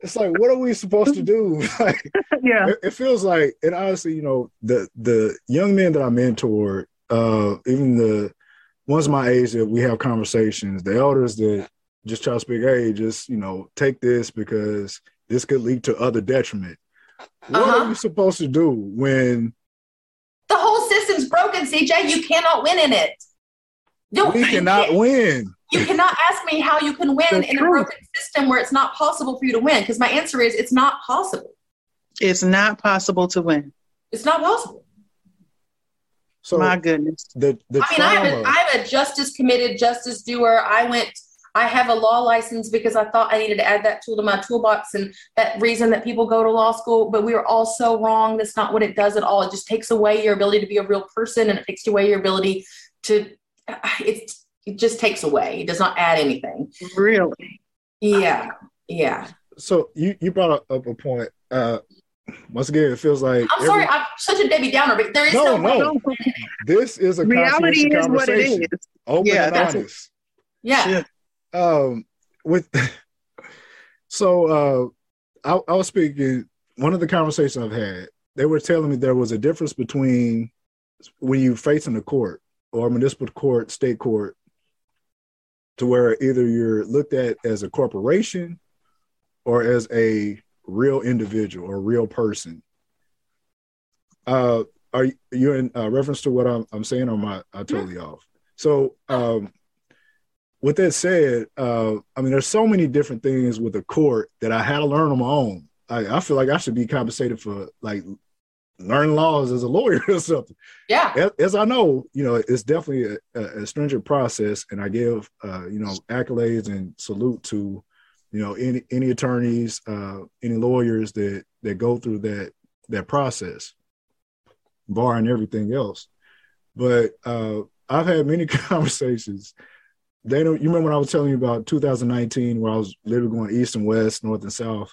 it's like what are we supposed to do like yeah it, it, feels like and honestly you know the the young men that i mentor uh even the ones my age that we have conversations the elders that just try to speak hey just you know take this because this could lead to other detriment what uh-huh. are you supposed to do when the whole system's broken, CJ. You cannot win in it. Don't, we cannot win. You cannot ask me how you can win in a broken system where it's not possible for you to win. Because my answer is it's not possible. It's not possible to win. It's not possible. So my goodness. The, the I mean, I'm a, I have a justice committed justice doer. I went I have a law license because I thought I needed to add that tool to my toolbox and that reason that people go to law school, but we are all so wrong. That's not what it does at all. It just takes away your ability to be a real person and it takes away your ability to, it, it just takes away. It does not add anything. Really? Yeah. Yeah. So you, you brought up a point. Uh, once again, it feels like I'm every... sorry, I'm such a Debbie Downer, but there is no, no. no. This is a reality is what it is. Open yeah, and honest. Yeah um, with so uh, I, I was speaking. One of the conversations I've had, they were telling me there was a difference between when you face in the court or municipal court, state court, to where either you're looked at as a corporation or as a real individual or real person. Uh, are you in uh, reference to what I'm, I'm saying, or am I, I totally off? So, um, with that said, uh, I mean, there's so many different things with the court that I had to learn on my own. I, I feel like I should be compensated for like learning laws as a lawyer or something. Yeah. As, as I know, you know, it's definitely a, a stringent process, and I give, uh, you know, accolades and salute to, you know, any any attorneys, uh, any lawyers that that go through that that process, barring everything else. But uh, I've had many conversations they don't. You remember when I was telling you about 2019, where I was literally going east and west, north and south.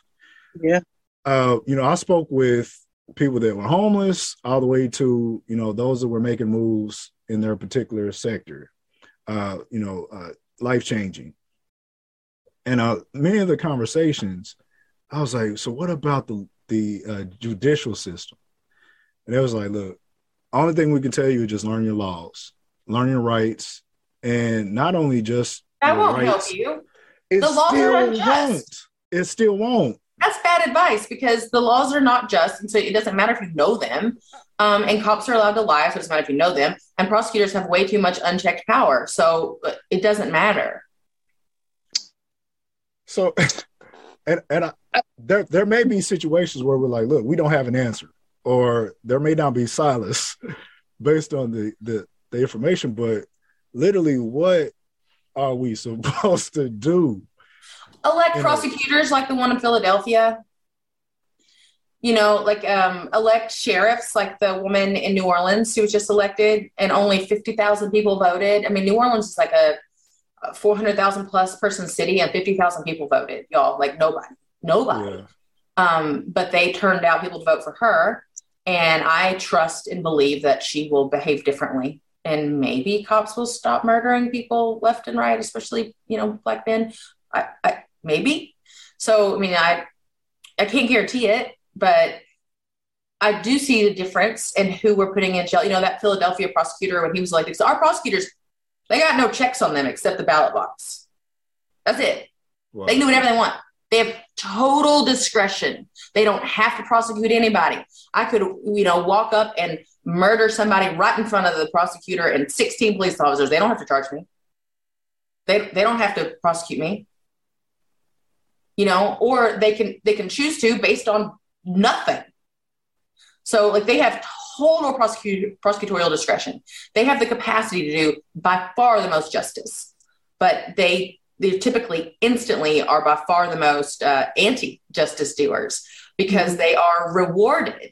Yeah. Uh, you know, I spoke with people that were homeless, all the way to you know those that were making moves in their particular sector. Uh, you know, uh, life changing. And uh, many of the conversations, I was like, so what about the the uh, judicial system? And it was like, look, only thing we can tell you is just learn your laws, learn your rights, and not only just that won't rights, help you. The laws are unjust. Won't. It still won't. That's bad advice because the laws are not just, and so it doesn't matter if you know them. Um, and cops are allowed to lie, so it doesn't matter if you know them. And prosecutors have way too much unchecked power, so uh, it doesn't matter. So, and and I, there there may be situations where we're like, look, we don't have an answer, or there may not be silence based on the the, the information, but literally what are we supposed to do? Elect prosecutors like the one in Philadelphia. You know, like um, elect sheriffs like the woman in New Orleans who was just elected and only 50,000 people voted. I mean, New Orleans is like a, a 400,000 plus person city and 50,000 people voted, y'all. Like nobody, nobody. Yeah. Um, but they turned out people to vote for her. And I trust and believe that she will behave differently and maybe cops will stop murdering people left and right, especially you know black men. I, I maybe. So I mean, I I can't guarantee it, but I do see the difference in who we're putting in jail. You know, that Philadelphia prosecutor when he was elected. So our prosecutors, they got no checks on them except the ballot box. That's it. Wow. They can do whatever they want. They have total discretion. They don't have to prosecute anybody. I could, you know, walk up and murder somebody right in front of the prosecutor and 16 police officers. They don't have to charge me. They, they don't have to prosecute me. You know, or they can they can choose to based on nothing. So like they have total prosecute, prosecutorial discretion. They have the capacity to do by far the most justice, but they they typically instantly are by far the most uh, anti-justice doers because they are rewarded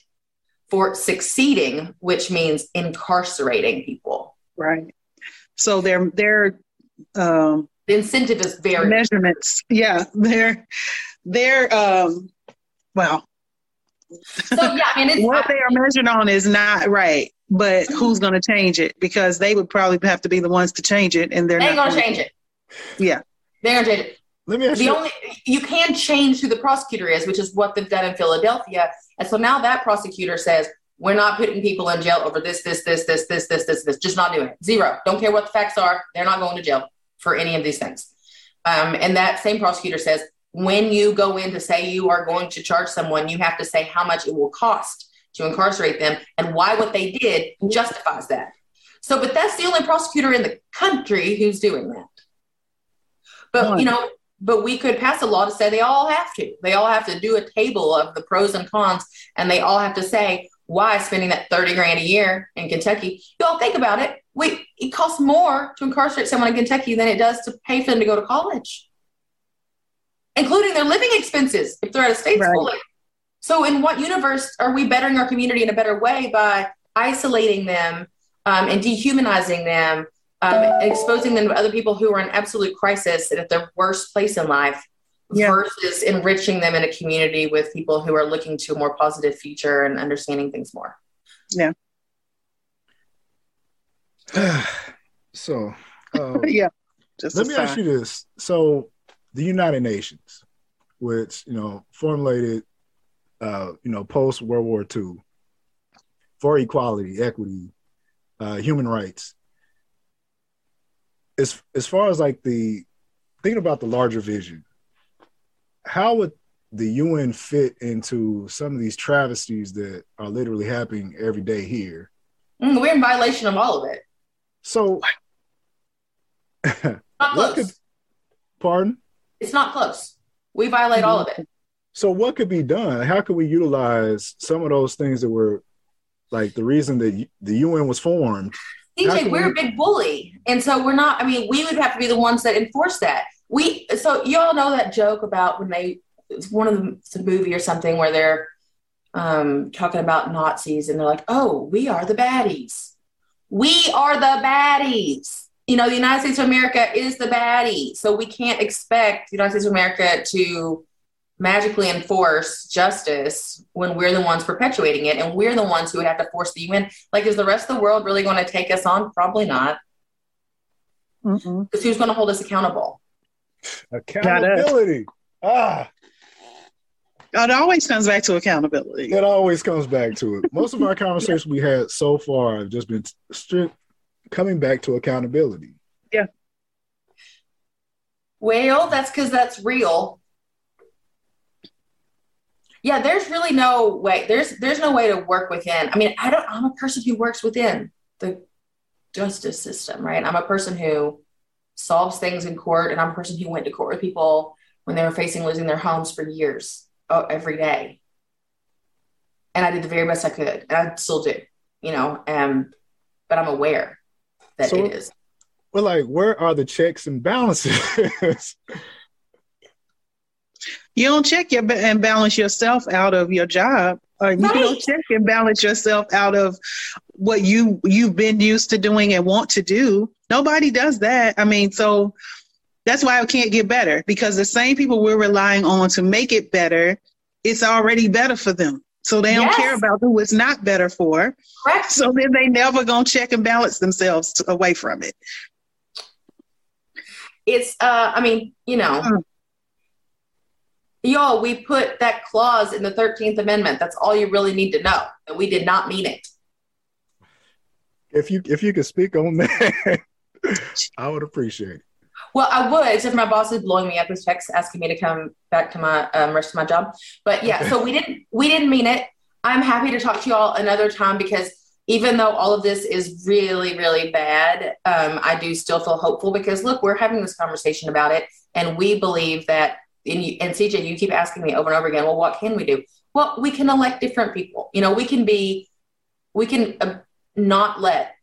for succeeding, which means incarcerating people. Right. So they're they're um, the incentive is very measurements. Yeah, they're they're um, well. So yeah, I mean, what they are measured on is not right, but who's going to change it? Because they would probably have to be the ones to change it, and they're they not going to change it. Yeah, they're going to change it. Let me ask the you. only you can change who the prosecutor is, which is what they've done in Philadelphia. And so now that prosecutor says, we're not putting people in jail over this, this, this, this, this, this, this, this. Just not doing it. Zero. Don't care what the facts are. They're not going to jail for any of these things. Um, and that same prosecutor says, when you go in to say you are going to charge someone, you have to say how much it will cost to incarcerate them and why what they did justifies that. So, but that's the only prosecutor in the country who's doing that. But, you know, but we could pass a law to say they all have to. They all have to do a table of the pros and cons, and they all have to say why spending that 30 grand a year in Kentucky. You all think about it. We it costs more to incarcerate someone in Kentucky than it does to pay for them to go to college, including their living expenses if they're at a state right. school. So, in what universe are we bettering our community in a better way by isolating them um, and dehumanizing them, um, exposing them to other people who are in absolute crisis and at their worst place in life, yeah. versus enriching them in a community with people who are looking to a more positive future and understanding things more? Yeah. so, um, yeah. Just let me ask you this: So, the United Nations, which you know formulated uh, you know, post World War II for equality, equity, uh, human rights. As as far as like the thinking about the larger vision, how would the UN fit into some of these travesties that are literally happening every day here? Mm, we're in violation of all of it. So, not close. Could, pardon? It's not close. We violate mm-hmm. all of it. So what could be done? How could we utilize some of those things that were like the reason that the UN was formed? CJ, we're we... a big bully. And so we're not, I mean, we would have to be the ones that enforce that. We, so you all know that joke about when they, it's one of the, it's a movie or something where they're um, talking about Nazis and they're like, oh, we are the baddies. We are the baddies. You know, the United States of America is the baddie. So we can't expect the United States of America to magically enforce justice when we're the ones perpetuating it and we're the ones who would have to force the UN. Like, is the rest of the world really going to take us on? Probably not. Because who's going to hold us accountable? Accountability. Ah. It always comes back to accountability. It always comes back to it. Most of our conversations we had so far have just been strict coming back to accountability. Yeah. Well, that's because that's real yeah there's really no way there's there's no way to work within. I mean i don't i'm a person who works within the justice system right? I'm a person who solves things in court and i'm a person who went to court with people when they were facing losing their homes for years oh, every day. And i did the very best i could and i still do you know um but i'm aware that so, it is. well like where are the checks and balances you don't check your and balance yourself out of your job. Or right. you don't check and balance yourself out of what you you've been used to doing and want to do. Nobody does that. I mean, so that's why it can't get better because the same people we're relying on to make it better, it's already better for them. So they don't yes. care about who it's not better for. Correct. So then they never gonna check and balance themselves to, away from it. It's uh I mean, you know, mm y'all, we put that clause in the 13th Amendment. That's all you really need to know. And we did not mean it. If you if you could speak on that, I would appreciate it. Well, I would, except my boss is blowing me up with texts asking me to come back to my um, rest of my job. But yeah, so we didn't we didn't mean it. I'm happy to talk to you all another time because even though all of this is really really bad, um, I do still feel hopeful because look, we're having this conversation about it, and we believe that and, you, and CJ, you keep asking me over and over again, well, what can we do? Well, we can elect different people. You know, we can be, we can uh, not let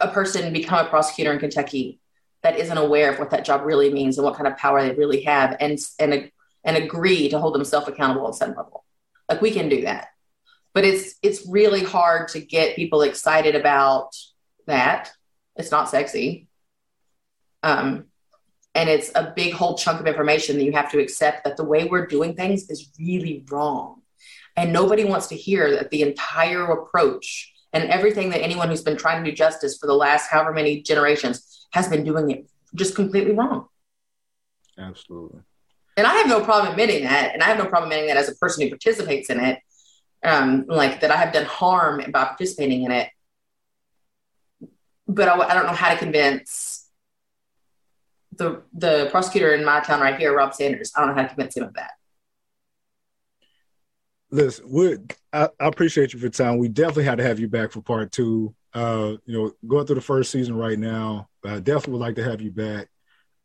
a person become a prosecutor in Kentucky that isn't aware of what that job really means and what kind of power they really have, and and and agree to hold themselves accountable at some level. Like we can do that, but it's it's really hard to get people excited about that. It's not sexy. Um, and it's a big whole chunk of information that you have to accept that the way we're doing things is really wrong. And nobody wants to hear that the entire approach and everything that anyone who's been trying to do justice for the last however many generations has been doing it just completely wrong. Absolutely. And i have no problem admitting that. And i have no problem admitting that as a person who participates in it um, like that i have done harm by participating in it. But I, I don't know how to convince the the prosecutor in my town right here, Rob Sanders. I don't know how to convince him of that. listen, we I, I, appreciate you for time. We definitely had to have you back for part two. Uh, you know, going through the first season right now, I definitely would like to have you back.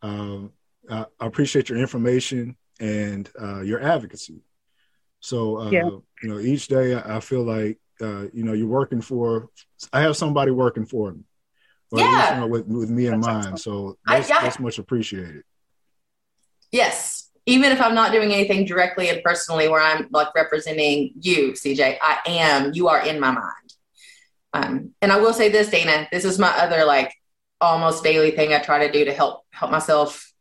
Um, I, I appreciate your information and uh, your advocacy. So, uh, yeah. you know, each day I feel like, uh, you know, you're working for, I have somebody working for me. Or yeah. Least, you know, with, with me in mind. So that's, I, that's much appreciated. Yes. Even if I'm not doing anything directly and personally where I'm like representing you, CJ, I am, you are in my mind. Um, and I will say this, Dana, this is my other like almost daily thing I try to do to help help myself.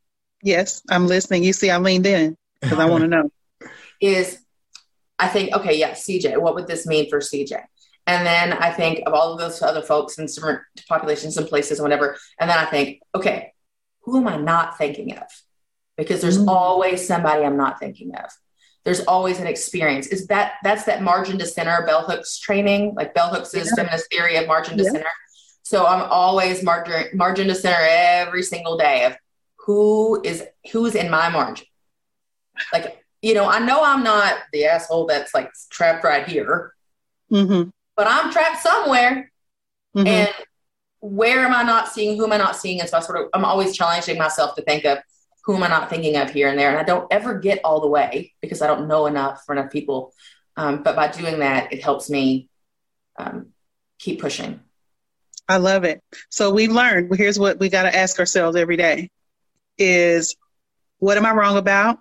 Yes, I'm listening. You see, I leaned in because I want to know. Is I think, okay, yeah, CJ, what would this mean for CJ? And then I think of all of those other folks in different populations and places and whatever. And then I think, okay, who am I not thinking of? Because there's mm-hmm. always somebody I'm not thinking of. There's always an experience. Is that that's that margin to center bell hooks training? Like bell hooks is yeah. feminist theory of margin to yeah. center. So I'm always margin margin to center every single day of who is who's in my margin. Like you know, I know I'm not the asshole that's like trapped right here, mm-hmm. But I'm trapped somewhere. Mm-hmm. And where am I not seeing? Who am I not seeing? And so I sort of, I'm always challenging myself to think of who am I not thinking of here and there. And I don't ever get all the way because I don't know enough for enough people. Um, but by doing that, it helps me um, keep pushing. I love it. So we've learned. Here's what we got to ask ourselves every day: is what am I wrong about?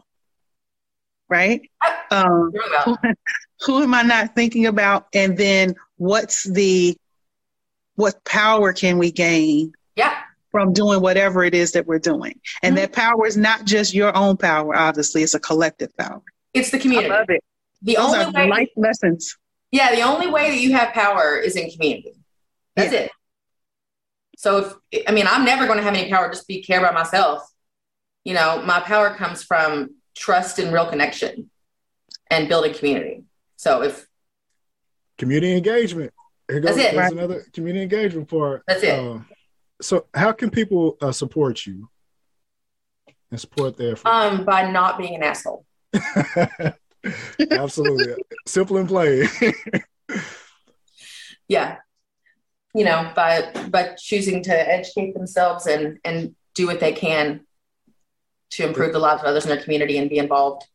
right? Um, who, who am I not thinking about? And then what's the what power can we gain? Yeah. From doing whatever it is that we're doing. And mm-hmm. that power is not just your own power, obviously, it's a collective power. It's the community. I love it. The Those only way, life lessons. Yeah, the only way that you have power is in community. That's yeah. it. So if I mean, I'm never going to have any power just be care about myself. You know, my power comes from trust and real connection and building community. So if community engagement, here goes That's it, right? another community engagement part. That's it. Uh, so how can people uh, support you and support their um by not being an asshole. Absolutely, simple and plain. yeah, you know, by by choosing to educate themselves and and do what they can to improve the lives of others in their community and be involved.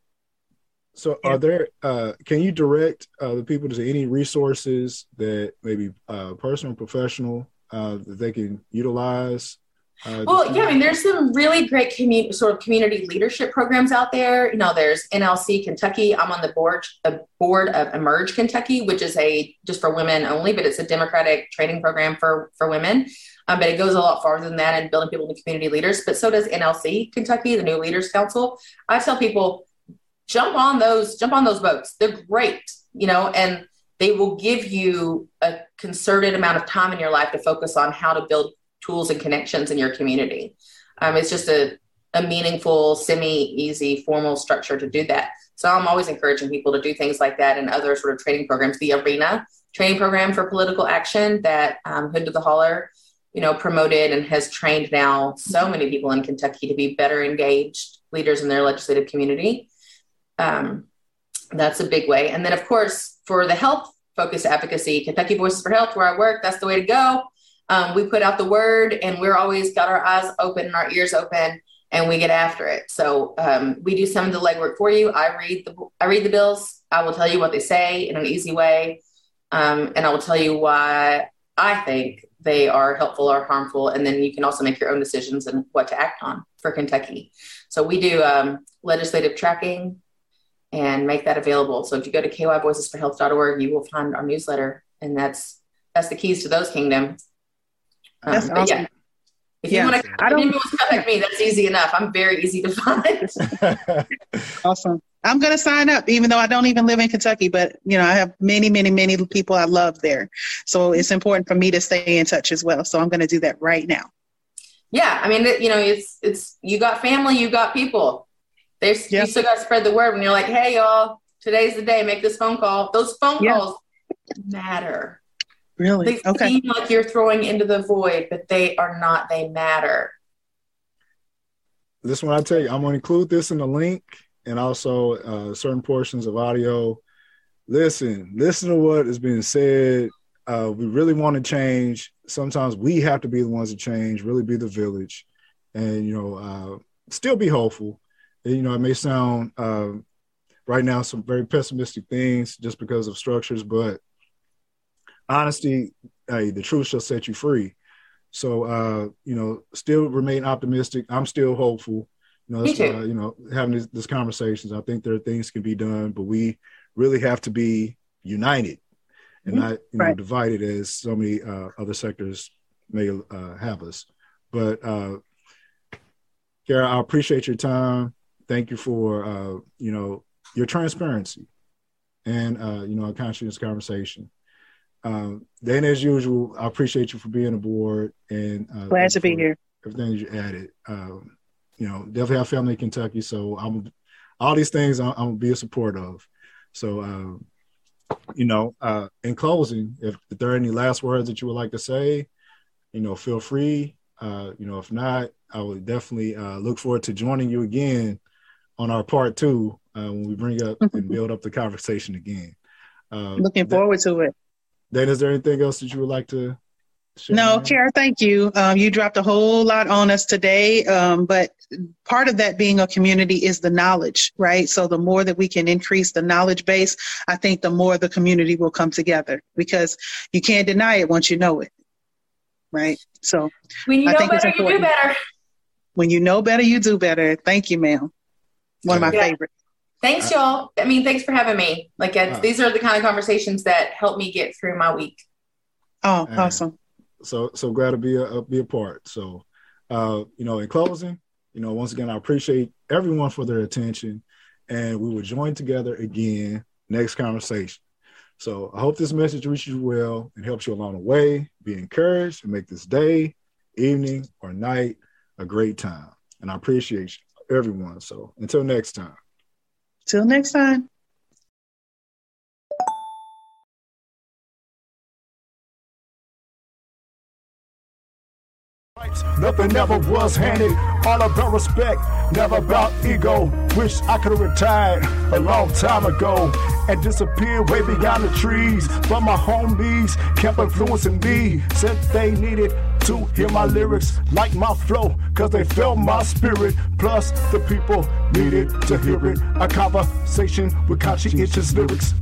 So, are there? Uh, can you direct uh, the people to any resources that maybe uh, personal, professional, uh, that they can utilize? Uh, well, yeah, I mean, there's some really great community sort of community leadership programs out there. You know, there's NLC Kentucky. I'm on the board, the board of Emerge Kentucky, which is a just for women only, but it's a democratic training program for for women. Um, but it goes a lot farther than that in building people into community leaders. But so does NLC Kentucky, the New Leaders Council. I tell people, jump on those, jump on those boats. They're great, you know, and they will give you a concerted amount of time in your life to focus on how to build tools and connections in your community. Um, it's just a, a meaningful, semi-easy, formal structure to do that. So I'm always encouraging people to do things like that and other sort of training programs. The Arena training program for political action that um, Hood to the Holler you know, promoted and has trained now so many people in Kentucky to be better engaged leaders in their legislative community. Um, that's a big way. And then, of course, for the health focused advocacy, Kentucky Voices for Health, where I work, that's the way to go. Um, we put out the word and we're always got our eyes open and our ears open and we get after it. So um, we do some of the legwork for you. I read the I read the bills. I will tell you what they say in an easy way, um, and I will tell you why I think they are helpful or harmful. And then you can also make your own decisions and what to act on for Kentucky. So we do um, legislative tracking and make that available. So if you go to kyvoicesforhealth.org, you will find our newsletter, and that's that's the keys to those kingdoms. Um, that's awesome. Yeah, if yeah. you want to contact me, that's easy enough. I'm very easy to find. awesome. I'm going to sign up, even though I don't even live in Kentucky, but you know, I have many, many, many people I love there. So it's important for me to stay in touch as well. So I'm going to do that right now. Yeah. I mean, you know, it's, it's, you got family, you got people. There's, yep. you still got to spread the word when you're like, Hey y'all, today's the day, make this phone call. Those phone yep. calls matter. Really? They okay. seem like you're throwing into the void, but they are not, they matter. This one I tell you, I'm going to include this in the link and also uh, certain portions of audio. listen, listen to what is being said. Uh, we really want to change. Sometimes we have to be the ones to change, really be the village, and you know, uh, still be hopeful. You know, it may sound uh, right now some very pessimistic things just because of structures, but honesty, hey, the truth shall set you free. So, uh, you know, still remain optimistic. I'm still hopeful. You know. Uh, you know, having these, these conversations, I think there are things can be done, but we really have to be united and not you know Right. divided as so many uh, other sectors may uh, have us. But uh, Cara, I appreciate your time. Thank you for uh, you know your transparency and uh, you know a conscious conversation. Um, then, as usual, I appreciate you for being aboard and uh, Glad to be here. Everything you added. Um, you know, definitely have family in Kentucky, so I'm all these things I'm, I'm gonna be a support of. So, um, you know, uh, in closing, if, if there are any last words that you would like to say, you know, feel free. Uh, you know, if not, I would definitely uh, look forward to joining you again on our part two uh, when we bring up and build up the conversation again. Uh, Looking then- forward to it. Then, is there anything else that you would like to share? No, ma'am? Cara, thank you. Um, you dropped a whole lot on us today, um, but part of that being a community is the knowledge, right? So the more that we can increase the knowledge base, I think the more the community will come together because you can't deny it once you know it, right? So When you I know think better, you do better. when you know better, you do better. Thank you, ma'am. One of my Yeah. favorites. Thanks, y'all. I mean, thanks for having me. Like, it's, these are the kind of conversations that help me get through my week. Oh, Hey. awesome. so so glad to be a, be a part. So, uh, you know, in closing, you know, once again, I appreciate everyone for their attention, and we will join together again next conversation. So I hope this message reaches you well and helps you along the way. Be encouraged and make this day, evening, or night a great time. And I appreciate you, everyone. So until next time. Till next time. Nothing ever was handed, all about respect, never about ego. Wish I could have retired a long time ago and disappeared way beyond the trees. But my homies kept influencing me, said they needed to hear my lyrics, like my flow, cause they felt my spirit. Plus, the people needed to hear it. A conversation with conscientious lyrics.